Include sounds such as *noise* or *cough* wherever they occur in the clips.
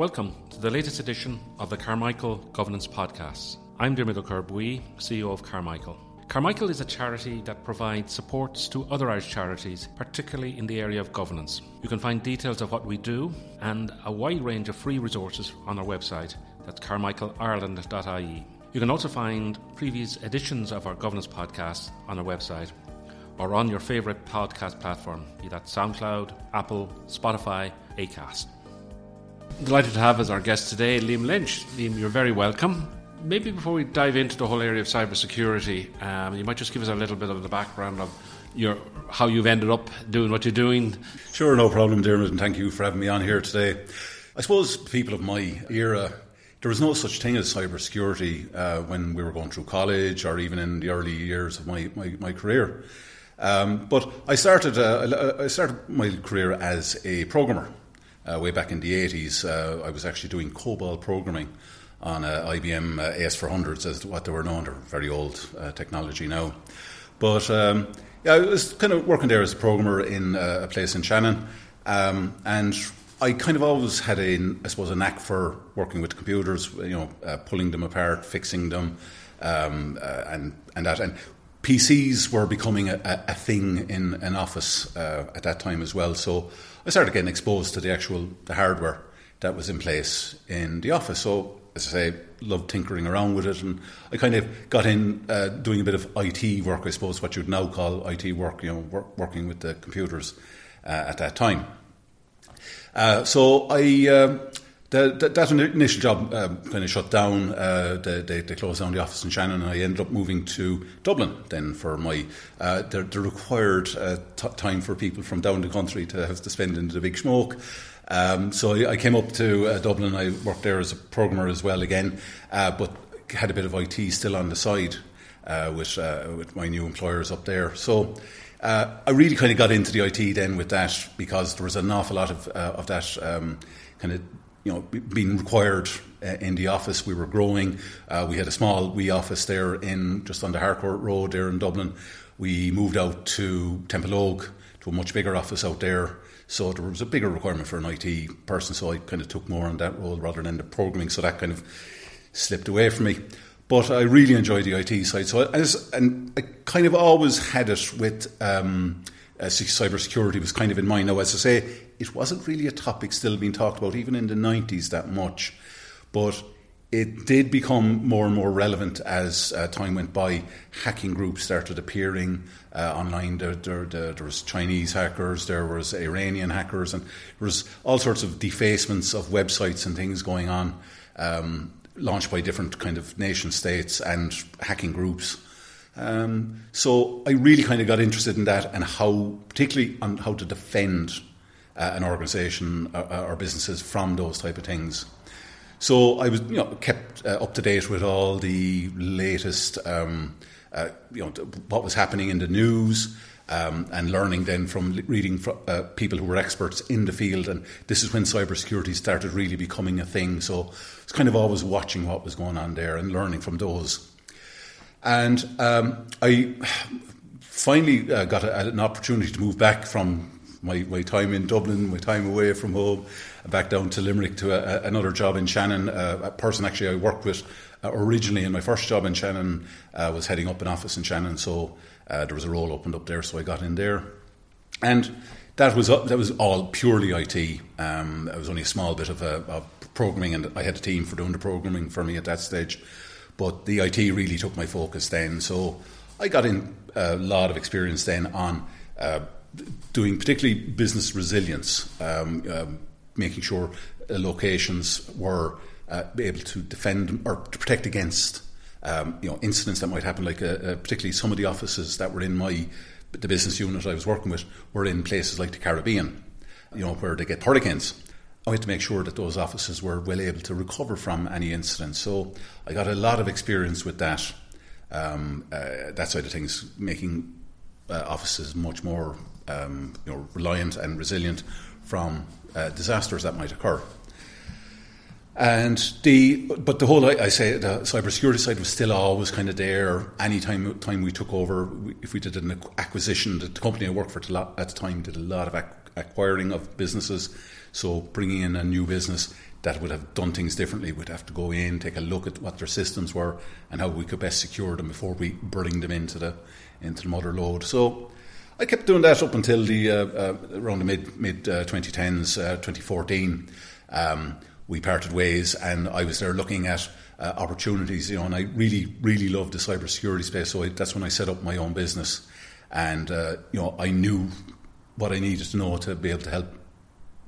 Welcome to the latest edition of the Carmichael Governance Podcast. I'm Dermot Ó Corrbuí, CEO of Carmichael. Carmichael is a charity that provides supports to other Irish charities, particularly in the area of governance. You can find details of what we do and a wide range of free resources on our website. That's carmichaelireland.ie. You can also find previous editions of our governance podcast on our website or on your favourite podcast platform, be that SoundCloud, Apple, Spotify, Acast. Delighted to have as our guest today Liam Lynch. Liam, you're very welcome. Maybe before we dive into the whole area of cybersecurity, um, you might just give us a little bit of the background of your how you've ended up doing what you're doing. Sure, no problem, Dermot, and thank you for having me on here today. I suppose people of my era there was no such thing as cybersecurity uh, when we were going through college or even in the early years of my, my, my career. Um, but I started, uh, I started my career as a programmer uh, way back in the 80s. Uh, I was actually doing COBOL programming on uh, IBM uh, AS400s, as what they were known. They're very old uh, technology now. But um, yeah, I was kind of working there as a programmer in a place in Shannon. Um, and I kind of always had a, I suppose, a knack for working with computers, you know, pulling them apart, fixing them, um, and, and that. And PCs were becoming a, a thing in an office uh, at that time as well. So I started getting exposed to the actual the hardware that was in place in the office. So as I say, loved tinkering around with it, and I kind of got in uh, doing a bit of IT work, I suppose, what you'd now call IT work. You know, work, working with the computers uh, at that time. Uh, so I um, the, the, that initial job um, kind of shut down. Uh, they, they, they, closed down the office in Shannon, and I ended up moving to Dublin then for my uh, the, the, required uh, t- time for people from down the country to have to spend in the big smoke. Um, so I, I, came up to uh, Dublin. I worked there as a programmer as well again, uh, but had a bit of IT still on the side uh, with with my new employers up there. So. I really kind of got into the IT then with that because there was an awful lot of of that um, kind of you know, being required uh, in the office. We were growing. Uh, we had a small wee office there in just on the Harcourt Road there in Dublin. We moved out to Templeogue to a much bigger office out there. So there was a bigger requirement for an IT person. So I kind of took more on that role rather than the programming. So that kind of slipped away from me. But I really enjoyed the IT side. So I, and I kind of always had it with. Um, uh, cybersecurity was kind of in mind. Now, as I say, it wasn't really a topic still being talked about, even in the 90s, that much. But it did become more and more relevant as uh, time went by. Hacking groups started appearing uh, online. There, there, there, there, was Chinese hackers, there was Iranian hackers, and there was all sorts of defacements of websites and things going on, um, launched by different kind of nation states and hacking groups. Um, so I really kind of got interested in that and how, particularly on how to defend uh, an organisation or, uh, or, businesses from those type of things. So I was, you know, kept uh, up to date with all the latest, um, uh, you know, what was happening in the news. Um, and learning then from reading from, uh, people who were experts in the field. And this is when cybersecurity started really becoming a thing. So it's kind of always watching what was going on there and learning from those. And um, I finally uh, got a, an opportunity to move back from my, my time in Dublin, my time away from home, back down to Limerick to a, a, another job in Shannon. Uh, a person actually I worked with uh, originally in my first job in Shannon uh, was heading up an office in Shannon, so uh, there was a role opened up there, so I got in there. And that was that was all purely IT. Um, it was only a small bit of, of programming, and I had a team for doing the programming for me at that stage. But the IT really took my focus then. So I got in a lot of experience then on uh, doing particularly business resilience, um, uh, making sure locations were uh, able to defend or to protect against um, you know incidents that might happen. Like uh, uh, particularly some of the offices that were in my the business unit I was working with were in places like the Caribbean, you know, where they get hurricanes. I had to make sure that those offices were well able to recover from any incident. So I got a lot of experience with that, um, uh, that side of things, making uh, offices much more um, you know, reliant and resilient from uh, disasters that might occur. And the but the whole I say the cybersecurity side was still always kind of there. Any time time we took over, if we did an acquisition, the company I worked for at the time did a lot of acquiring of businesses. So bringing in a new business that would have done things differently would have to go in, take a look at what their systems were and how we could best secure them before we bring them into the into the mother load. So I kept doing that up until the uh, uh, around the mid mid uh, 2010s, 2014. Um, we parted ways, and I was there looking at uh, opportunities. You know, and I really really loved the cybersecurity space. So I, that's when I set up my own business, and uh, you know I knew what I needed to know to be able to help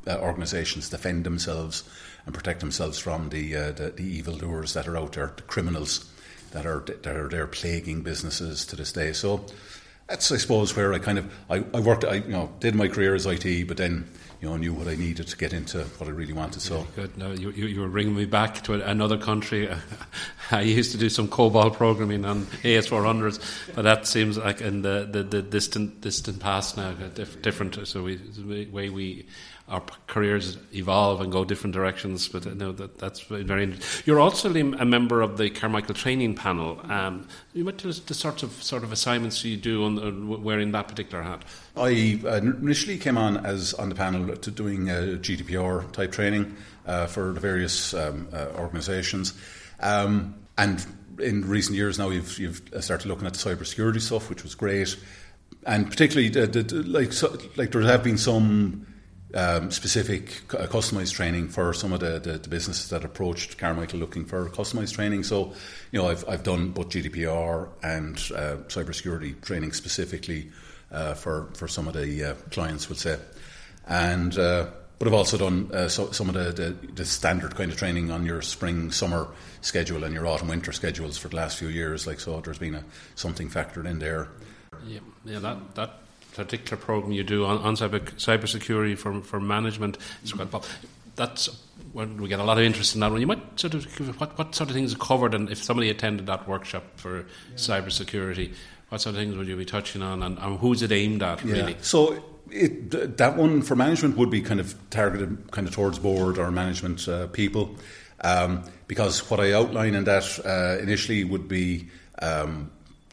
uh, organisations defend themselves and protect themselves from the, uh, the, the evildoers that are out there, the criminals that are that are there plaguing businesses to this day. So that's I suppose where I kind of I, I worked I you know did my career as IT, but then you know knew what I needed to get into what I really wanted. So yeah, good. No, you, you, you were bringing me back to another country. *laughs* I used to do some COBOL programming on AS400s, but that seems like in the, the, the distant distant past now, different. So we the way we our careers evolve and go different directions. But uh, no, that, that's very interesting. You're also a member of the Carmichael Training Panel. Um, you might tell us the sorts of sort of assignments you do on, on wearing that particular hat. I uh, initially came on as on the panel to doing uh, GDPR type training uh, for the various um, uh, organisations, um, and in recent years now you've, you've started looking at the cybersecurity stuff, which was great, and particularly the, the, like so, like there have been some um, specific uh, customized training for some of the, the, the, businesses that approached Carmichael looking for customized training. So, you know, I've, I've done both GDPR and uh, cybersecurity training specifically uh, for, for some of the uh, clients, would say. And uh, but I've also done uh, so, some of the, the, the, standard kind of training on your spring summer schedule and your autumn winter schedules for the last few years. Like so, there's been a, something factored in there. Yeah, yeah, that that particular program you do on, on cyber cybersecurity for for management is quite popular. That's when we get a lot of interest in that one. You might sort of give what what sort of things are covered, and if somebody attended that workshop for yeah. cybersecurity, what sort of things would you be touching on, and, and who's it aimed at really? Yeah. So. It, that one for management would be kind of targeted kind of towards board or management uh, people um, because what I outline in that uh, initially would be um,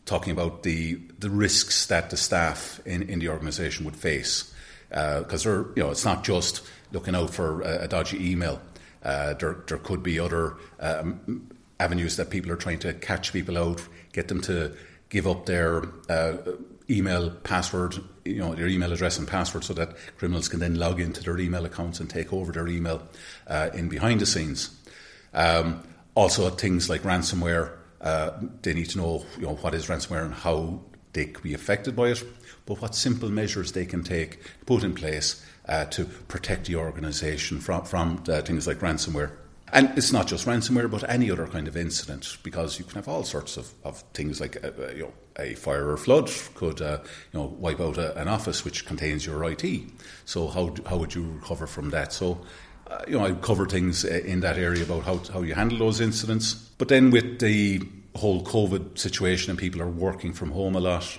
talking about the the risks that the staff in, in the organisation would face. Because uh, you know, it's not just looking out for a, a dodgy email. Uh, there, there could be other um, avenues that people are trying to catch people out, get them to give up their uh, email password, you know, their email address and password, so that criminals can then log into their email accounts and take over their email uh, in behind the scenes. Um, also, things like ransomware uh, they need to know, you know what is ransomware and how they could be affected by it, but what simple measures they can take, put in place uh, to protect the organisation from, from uh, things like ransomware. And it's not just ransomware, but any other kind of incident, because you can have all sorts of, of things like uh, uh you know, a fire or flood could uh, you know, wipe out a, an office which contains your IT. So how, how would you recover from that? So you know, I cover things uh, in that area about how, how you handle those incidents. But then with the whole COVID situation and people are working from home a lot,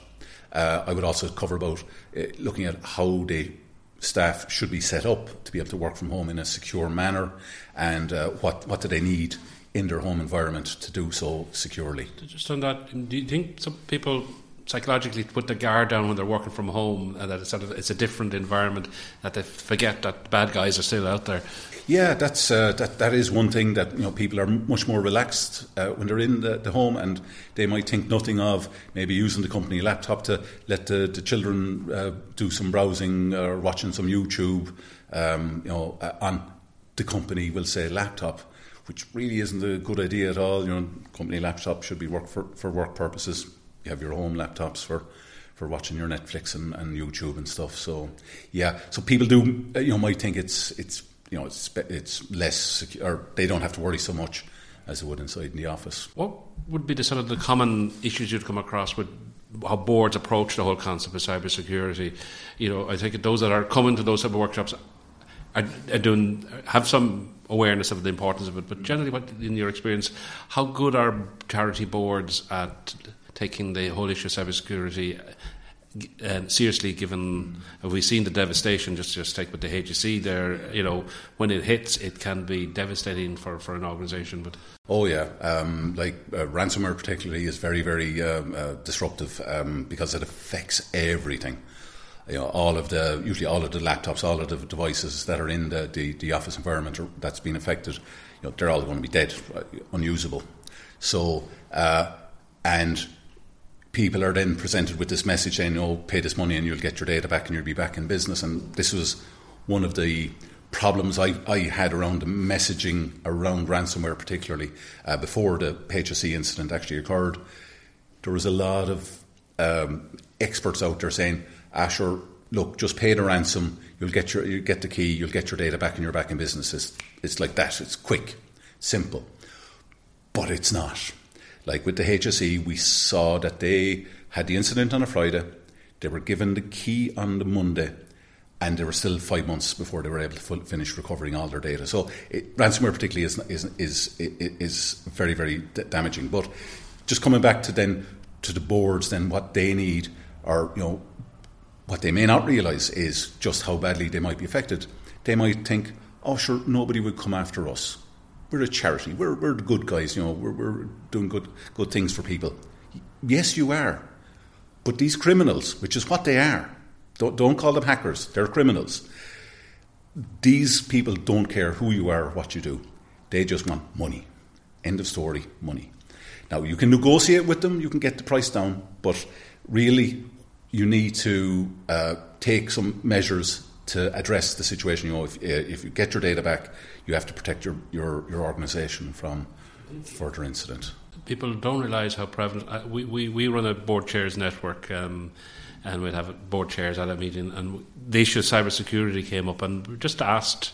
uh, I would also cover about uh, looking at how the staff should be set up to be able to work from home in a secure manner and uh, what, what do they need in their home environment to do so securely. Just on that, do you think some people psychologically put the guard down when they're working from home and that it's, sort of, it's a different environment that they forget that bad guys are still out there. Yeah that's uh, that that is one thing that you know people are much more relaxed uh, when they're in the, the, home and they might think nothing of maybe using the company laptop to let the, the children uh, do some browsing or watching some YouTube um, you know uh, on the company will say laptop which really isn't a good idea at all. You know company laptop should be work for, for work purposes you have your home laptops for for watching your Netflix and, and YouTube and stuff. So yeah, so people do you know might think it's it's you know it's it's less secure, or they don't have to worry so much as they would inside in the office. What would be the sort of the common issues you'd come across with how boards approach the whole concept of cybersecurity? You know, I think those that are coming to those type of workshops are, are doing have some awareness of the importance of it. But generally, what in your experience, how good are charity boards at taking the whole issue of cybersecurity uh, seriously, given have we seen the devastation? Just just take with the HSE there. You know, when it hits, it can be devastating for, for an organisation. But oh yeah, um, like uh, ransomware particularly is very very um, uh, disruptive um, because it affects everything. you know, all of the usually all of the laptops, all of the devices that are in the, the, the office environment that's been affected, you know, they're all going to be dead, uh, unusable. So, uh, and people are then presented with this message saying, "Oh, pay this money and you'll get your data back and you'll be back in business." And this was one of the problems I, I had around the messaging around ransomware, particularly uh, before the HSE incident actually occurred. There was a lot of um, experts out there saying, "Ah, sure, look, just pay the ransom. You'll get your, you get the key. You'll get your data back, and you're back in business." It's, it's like that. It's quick, simple, but it's not. Like with the HSE, we saw that they had the incident on a Friday. They were given the key on the Monday and they were still five months before they were able to finish recovering all their data. So it, ransomware, particularly, is, is is is very very damaging. But just coming back to then to the boards, then what they need, or you know, what they may not realise is just how badly they might be affected. They might think, "Oh, sure, nobody would come after us. We're a charity. We're we're the good guys. You know, we're we're doing good good things for people." Yes, you are, but these criminals, which is what they are don't, don't call them hackers, they're criminals. These people don't care who you are or what you do, they just want money. End of story, money. Now, you can negotiate with them, you can get the price down, but really, you need to uh, take some measures to address the situation. You know, if, uh, if you get your data back, you have to protect your, your, your organisation from further incident. People don't realise how prevalent. Uh, we, we, we run a board chairs network. Um, and we'd have board chairs at a meeting, and the issue of cybersecurity came up, and we just asked.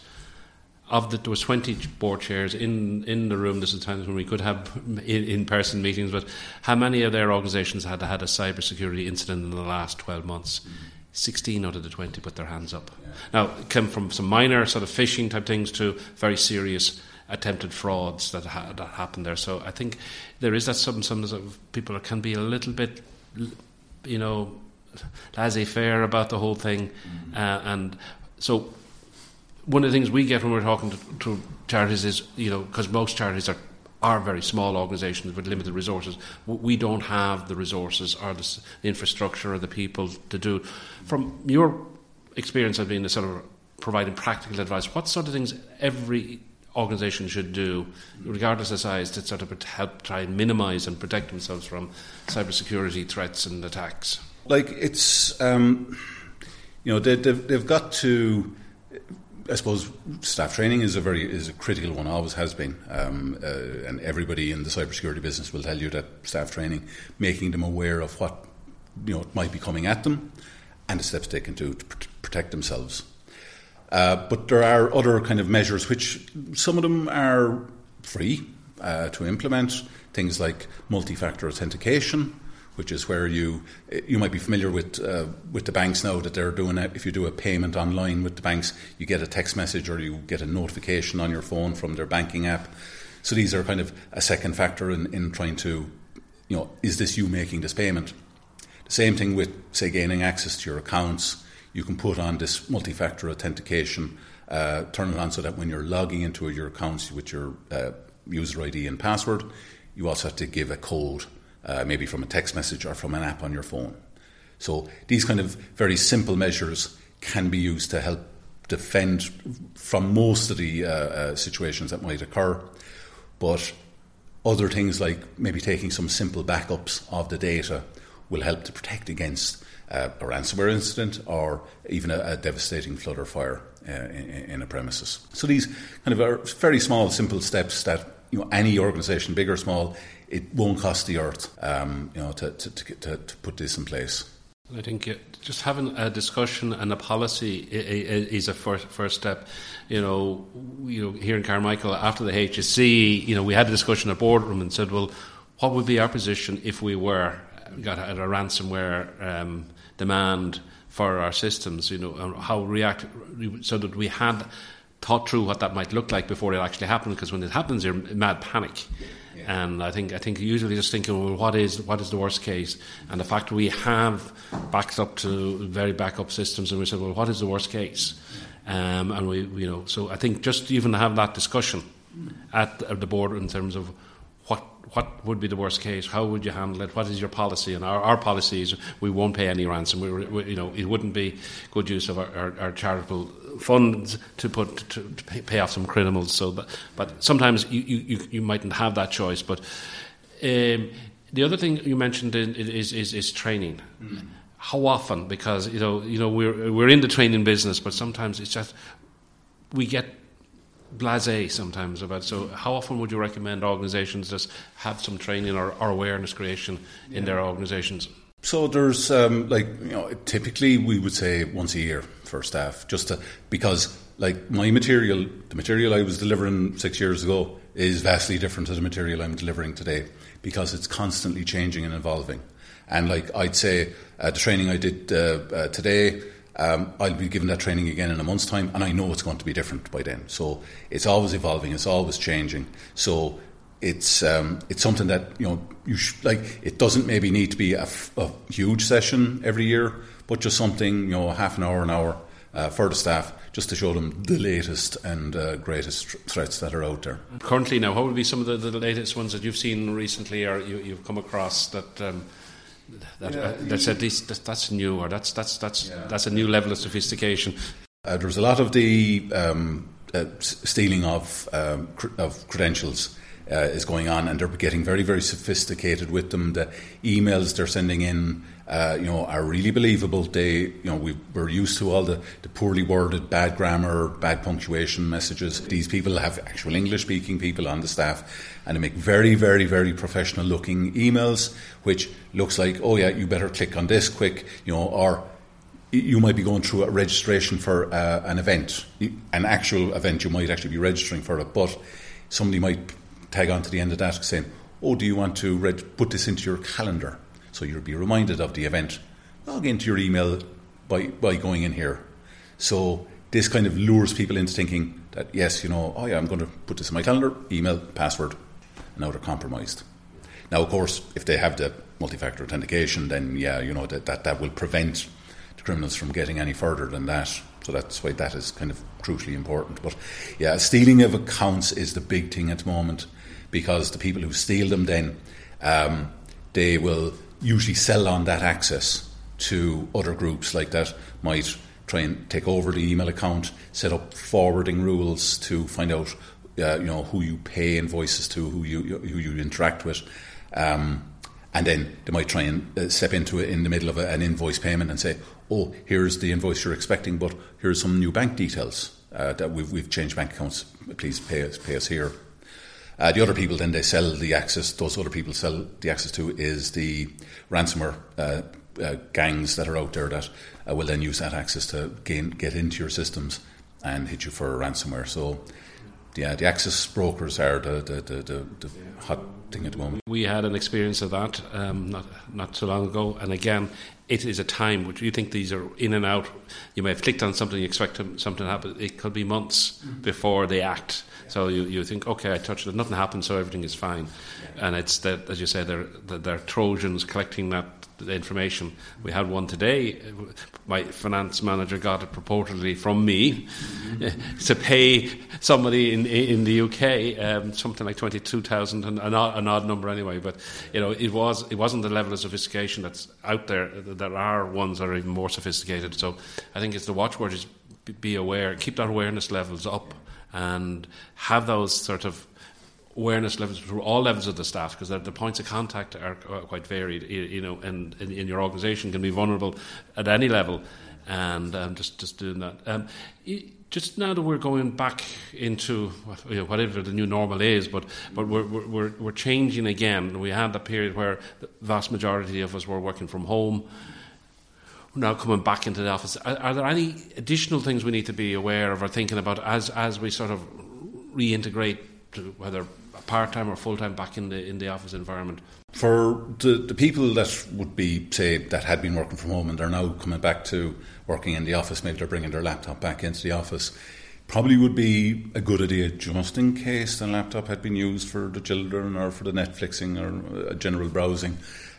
Of the, there was twenty board chairs in, in the room. This is times when we could have *laughs* in person meetings, but how many of their organisations had had a cybersecurity incident in the last twelve months? Mm-hmm. 16 out of the 20 put their hands up. Now, it came from some minor sort of phishing type things to very serious attempted frauds that, ha- that happened there. So I think there is that some, some sort of people can be a little bit, you know, laissez-faire about the whole thing, mm-hmm. uh, and so one of the things we get when we're talking to, to charities is you know because most charities are are very small organisations with limited resources. We don't have the resources or the infrastructure or the people to do. From your experience of being a sort of providing practical advice, what sort of things every organisation should do, regardless of size, to sort of help try and minimise and protect themselves from cybersecurity threats and attacks? Like it's, um, you know, they, they've got to. I suppose staff training is a very is a critical one. Always has been, um, uh, and everybody in the cybersecurity business will tell you that staff training, making them aware of what you know might be coming at them, and the steps they can to pr- protect themselves. Uh, but there are other kind of measures which some of them are free uh, to implement. Things like multi-factor authentication, which is where you you might be familiar with uh, with the banks now that they're doing it. If you do a payment online with the banks, you get a text message or you get a notification on your phone from their banking app. So these are kind of a second factor in, in trying to, you know, is this you making this payment? The same thing with say gaining access to your accounts. You can put on this multi-factor authentication, uh, turn it on so that when you're logging into your accounts with your uh, user ID and password, you also have to give a code uh, maybe from a text message or from an app on your phone. So these kind of very simple measures can be used to help defend from most of the uh, uh, situations that might occur. But other things like maybe taking some simple backups of the data will help to protect against uh, a ransomware incident or even a, a devastating flood or fire uh, in, in, a premises. So these kind of are very small, simple steps that you know any organisation, big or small, it won't cost the earth, um, you know, to, to, to, to, put this in place. I think just having a discussion and a policy is a first first step. You know, you know, here in Carmichael after the HSE, you know, we had a discussion at boardroom and said, well, what would be our position if we were got a, a ransomware um, demand for our systems? You know, how react so that we had thought through what that might look like before it actually happened. Because when it happens, you're in mad panic. And I think I think usually just thinking, well, what is what is the worst case? And the fact we have backed up to very backup systems, and we said, well, what is the worst case? Um, and we, you know, so I think just even have that discussion at, at the board in terms of what what would be the worst case? How would you handle it? What is your policy? And our, our policy is we won't pay any ransom. We, we, you know, it wouldn't be good use of our, our, our charitable funds to put to, to, pay off some criminals. So, but, but sometimes you, you, you mightn't have that choice. But um, the other thing you mentioned is is, is training. Mm. How often? Because you know you know we're we're in the training business, but sometimes it's just we get blasé sometimes about. So, how often would you recommend organisations just have some training or, or awareness creation in their organisations? So there's um, like you know typically we would say once a year for staff just to because like my material the material I was delivering six years ago is vastly different to the material I'm delivering today because it's constantly changing and evolving and like I'd say uh, the training I did uh, uh, today um, I'll be given that training again in a month's time, and I know it's going to be different by then. So it's always evolving, it's always changing. So it's um, it's something that you know you sh- like. It doesn't maybe need to be a, f- a huge session every year, but just something you know half an hour, an hour uh, for the staff, just to show them the latest and uh, greatest tr- threats that are out there. Currently, now, what would be some of the, the latest ones that you've seen recently, or you, have come across that? Um, that, yeah, uh, that said this, that's new or that's that's that's yeah. that's a new level of sophistication. Uh, there's a lot of the um, uh, stealing of um, cr- of credentials. Uh, is going on, and they're getting very, very sophisticated with them. The emails they're sending in uh, you know, are really believable. They, you know, we, we're used to all the, the poorly worded, bad grammar, bad punctuation messages. These people have actual English speaking people on the staff, and they make very, very, very professional looking emails, which looks like, oh yeah, you better click on this quick, you know, or you might be going through a registration for uh, an event, an actual event. You might actually be registering for it, but somebody might tag on to the end of that saying, "Oh, do you want to put this into your calendar?" So you'll be reminded of the event. Log into your email by, by going in here. So this kind of lures people into thinking that, yes, you know, oh yeah, I'm going to put this in my calendar, email, password, and now they're compromised. Now, of course, if they have the multi factor authentication, then yeah, you know, that, that, that will prevent the criminals from getting any further than that. So that's why that is kind of crucially important. But yeah, stealing of accounts is the big thing at the moment because the people who steal them then um, they will usually sell on that access to other groups like that might try and take over the email account, set up forwarding rules to find out uh, you know who you pay invoices to, who you who you interact with. Um, and then they might try and uh, step into it in the middle of an invoice payment and say, "Oh, here's the invoice you're expecting, but here's some new bank details uh, that we've, we've changed bank accounts. Please pay us, pay us here." Uh, the other people then they sell the access, those other people sell the access to is the ransomware uh, uh, gangs that are out there that uh, will then use that access to gain, get into your systems and hit you for a ransomware. So, yeah, the access brokers are the, the, the, the, the hot thing at the moment. We had an experience of that um, not, not so long ago, and again, it is a time which you think these are in and out. You may have clicked on something, you expect something to happen. It could be months mm-hmm. before they act. So you, you think, okay, I touched it, nothing happened, so everything is fine. And it's that, as you say, they're, they're Trojans collecting that information. We had one today. My finance manager got it purportedly from me *laughs* to pay somebody in in the UK um, something like twenty two thousand, an, an odd number anyway. But you know, it was it wasn't the level of sophistication that's out there. There are ones that are even more sophisticated. So I think it's the watchword is be aware, keep that awareness levels up and have those sort of awareness levels through all levels of the staff because the points of contact are quite varied you know and in your organisation can be vulnerable at any level and um, just just doing that um, just now that we're going back into you know, whatever the new normal is, but but we're, we're we're changing again. We had the period where the vast majority of us were working from home. Now coming back into the office. Are, are, there any additional things we need to be aware of or thinking about as as we sort of reintegrate, whether part time or full time, back in the in the office environment? For the, the people that would be say that had been working from home and they're now coming back to working in the office, maybe they're bringing their laptop back into the office. Probably would be a good idea just in case the laptop had been used for the children or for the Netflixing or uh, general browsing.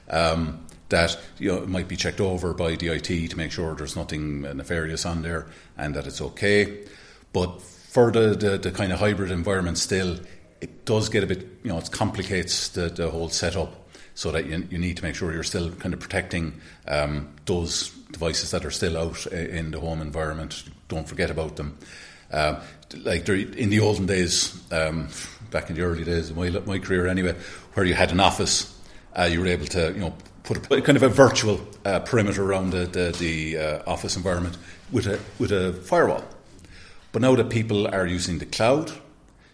Um, that you know, might be checked over by the IT to make sure there's nothing nefarious on there and that it's okay. But for the, the, the kind of hybrid environment, still, it does get a bit, you know, it complicates the, the whole setup so that you, you need to make sure you're still kind of protecting um, those devices that are still out in the home environment. Don't forget about them. Uh, like in the olden days, um, back in the early days of my, my career anyway, where you had an office, uh, you were able to you know put a, kind of a virtual uh, perimeter around the, the, the uh, office environment with a with a firewall. But now that people are using the cloud,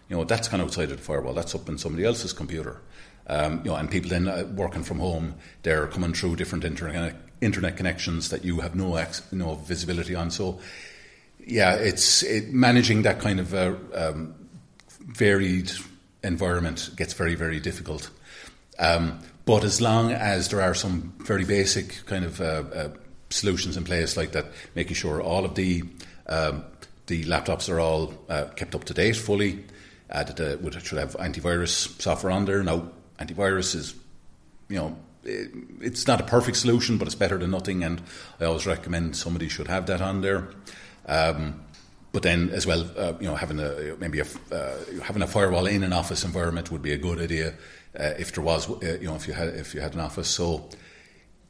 you know that's kind of outside of the firewall. That's up in somebody else's computer. Um, you know, and people then uh, working from home, they're coming through different internet, internet connections that you have no ex, no visibility on. So, yeah, it's it, managing that kind of uh, um, varied environment gets very very difficult. Um, but as long as there are some very basic kind of uh, uh solutions in place, like that, making sure all of the um, the laptops are all uh, kept up to date fully. That uh, should have antivirus software on there. Now, antivirus is, you know, it, it's not a perfect solution, but it's better than nothing. And I always recommend somebody should have that on there. Um, but then, as well, uh, you know, having a maybe a, uh, having a firewall in an office environment would be a good idea uh, if there was, uh, you know, if you had if you had an office. So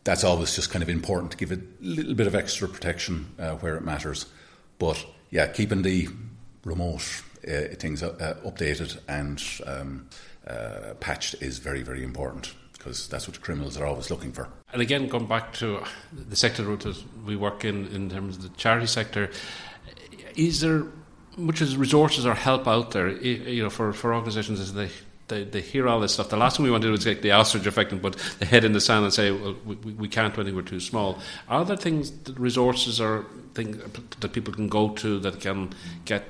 that's always just kind of important to give it a little bit of extra protection uh, where it matters. But yeah, keeping the remote uh, things updated and um, uh, patched is very, very important because that's what criminals are always looking for. And again, going back to the sector that we work in, in terms of the charity sector, is there much as resources or help out there, you know, for, for organisations as they, they, they hear all this stuff. The last thing we want to do is get the ostrich effect and put the head in the sand and say, well, we, we can't when we're too small. Are there things, resources or things that people can go to that can get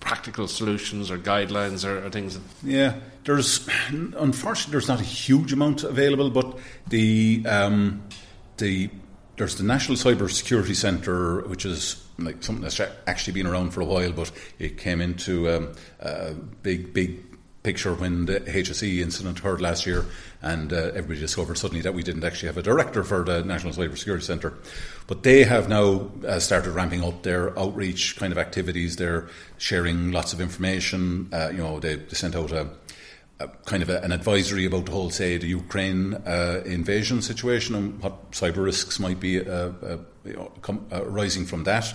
practical solutions or guidelines or, or things? Yeah, there's unfortunately there's not a huge amount available, but the um, the there's the National Cyber Security Centre, which is like something that's actually been around for a while, but it came into um, a big big picture when the HSE incident occurred last year, and uh, everybody discovered suddenly that we didn't actually have a director for the National Cyber Security Centre. But they have now uh, started ramping up their outreach kind of activities. They're sharing lots of information. Uh, you know, they, they, sent out a, a kind of a, an advisory about the whole, say, the Ukraine uh, invasion situation and what cyber risks might be uh, uh, you know, arising from that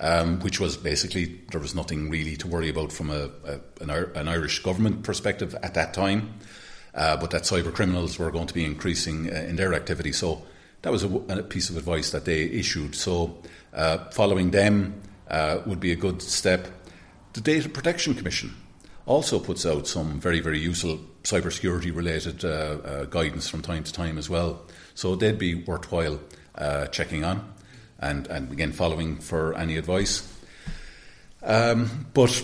um, which was basically there was nothing really to worry about from a, a an, an, Irish government perspective at that time, uh, but that cyber criminals were going to be increasing uh, in their activity. So that was a, a, piece of advice that they issued. So uh, following them uh, would be a good step. The Data Protection Commission also puts out some very very useful cybersecurity related uh, uh, guidance from time to time as well. So they'd be worthwhile checking on and, and again following for any advice. Um, but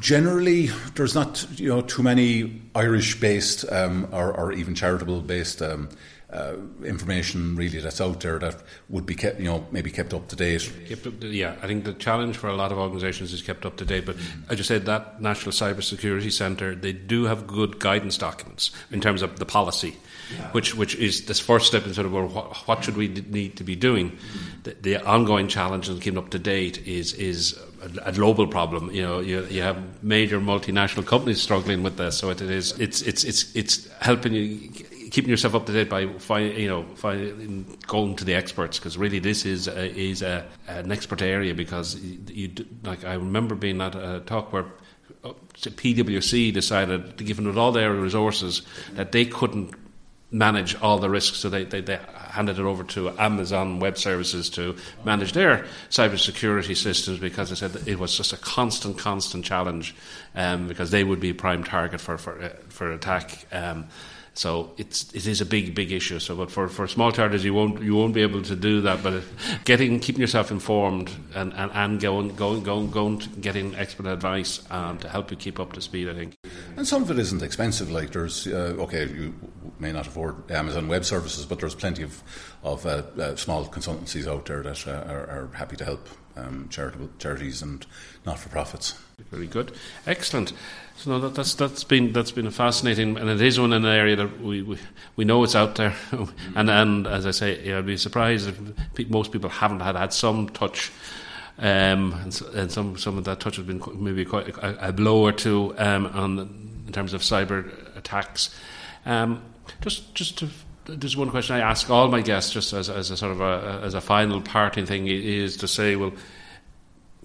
generally, there's not you know too many Irish-based um, or, or, even charitable-based um, uh, information really that's out there that would be kept you know maybe kept up to date. Kept up to, yeah, I think the challenge for a lot of organisations is kept up to date. But as you said, that National Cyber Security Centre they do have good guidance documents in terms of the policy yeah. which which is this first step in sort of well, what, what should we need to be doing. Mm-hmm. The, the, ongoing challenge and keeping up to date is is a, a, global problem. You know, you, you have major multinational companies struggling with this, so it is it's it's it's it's helping you keeping yourself up to date by find, you know find, going to the experts because really this is a, is a, an expert area because you, like I remember being at a talk where uh, PwC decided, given with all their resources, that they couldn't manage all the risks. So they, they, they, handed it over to Amazon Web Services to manage their cybersecurity systems because they said it was just a constant, constant challenge um, because they would be a prime target for for, uh, for attack. Um, so it's it is a big big issue. So, but for, for small charities, you won't you won't be able to do that. But getting keeping yourself informed and, and, and going going going going getting expert advice um, to help you keep up to speed, I think. And some of it isn't expensive. Like there's uh, okay, you may not afford Amazon Web Services, but there's plenty of of uh, uh, small consultancies out there that uh, are, are, happy to help um, charitable charities and not for profits. Very good, excellent. So no, that, that's that's been that's been a fascinating, and it is one in an area that we, we, we know it's out there, *laughs* and and as I say, yeah, I'd be surprised if most people haven't had had some touch. Um, and, and, some some of that touch has been maybe quite a, a blow or two um, on in terms of cyber attacks. Um, just, just to, there's one question I ask all my guests, just as, as a sort of a, as a final parting thing, is to say, well,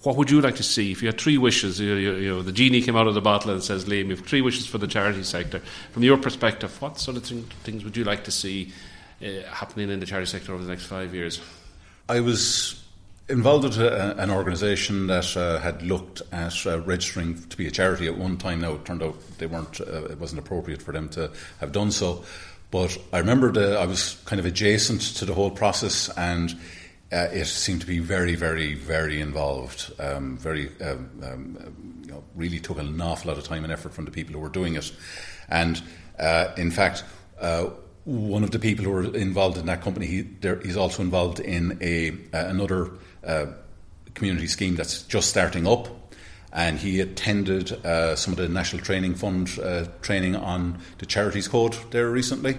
what would you like to see if you had three wishes? You, you, you know, the genie came out of the bottle and says, Liam, you have three wishes for the charity sector. From your perspective, what sort of thing, things would you like to see uh, happening in the charity sector over the next five years? I was involved with a, an organisation that uh, had looked at uh, registering to be a charity at one time. Now it turned out they weren't; uh, it wasn't appropriate for them to have done so. But I remember the, I was kind of adjacent to the whole process, and uh, it seemed to be very, very, very involved. Um, very, um, um, you know, really took an awful lot of time and effort from the people who were doing it. And uh, in fact, uh, one of the people who were involved in that company, he, he's also involved in a uh, another uh, community scheme that's just starting up. And he attended uh, some of the National Training Fund training on the Charities Code there recently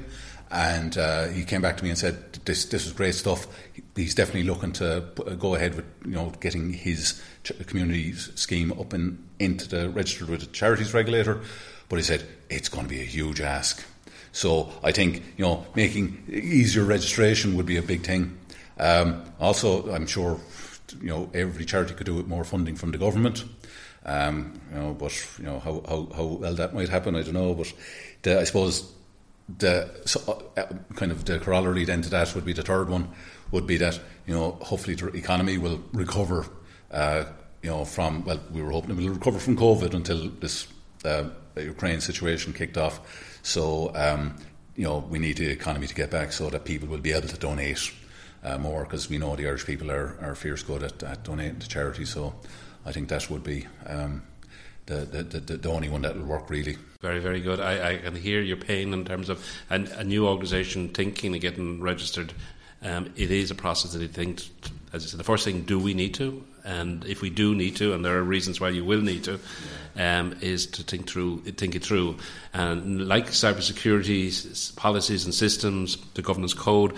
and uh, he came back to me and said, "This this is great stuff." He's definitely looking to go ahead with you know getting his community scheme up and into the registered with the charities regulator. But he said it's going to be a huge ask. So I think you know making easier registration would be a big thing. Um, also, I'm sure you know every charity could do with more funding from the government. Um, you know, but you know how, how, how well that might happen, I don't know. But the, I suppose the so, uh, kind of the corollary then to that would be the third one would be that you know hopefully the economy will recover uh, you know from well we were hoping it will recover from COVID until this uh, Ukraine situation kicked off so um, you know we need the economy to get back so that people will be able to donate uh, more because we know the Irish people are, are fierce good at, at donating to charity so I think that would be um, the, the, the, the, only one that will work really. Very, very good. I, I can hear your pain in terms of an, a new organisation thinking of getting registered. Um, it is a process that I think, as I said, the first thing, do we need to? And if we do need to, and there are reasons why you will need to, um, is to think through, think it through. And like cybersecurity policies and systems, the governance code,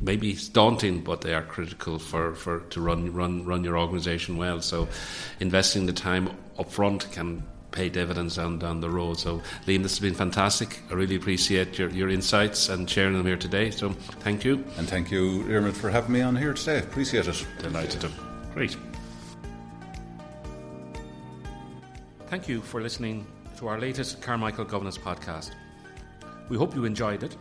maybe it's daunting, but they are critical for, for to run run run your organisation well. So, investing the time up front can pay dividends down down the road. So, Liam, this has been fantastic. I really appreciate your, your insights and sharing them here today. So, thank you. And thank you, Dermot, for having me on here today. Appreciate it. Delighted to. Great. Thank you for listening to our latest Carmichael Governance podcast. We hope you enjoyed it.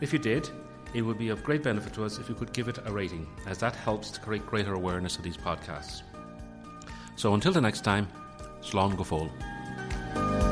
If you did, it would be of great benefit to us if you could give it a rating, as that helps to create greater awareness of these podcasts. So until the next time, Slán go fóill.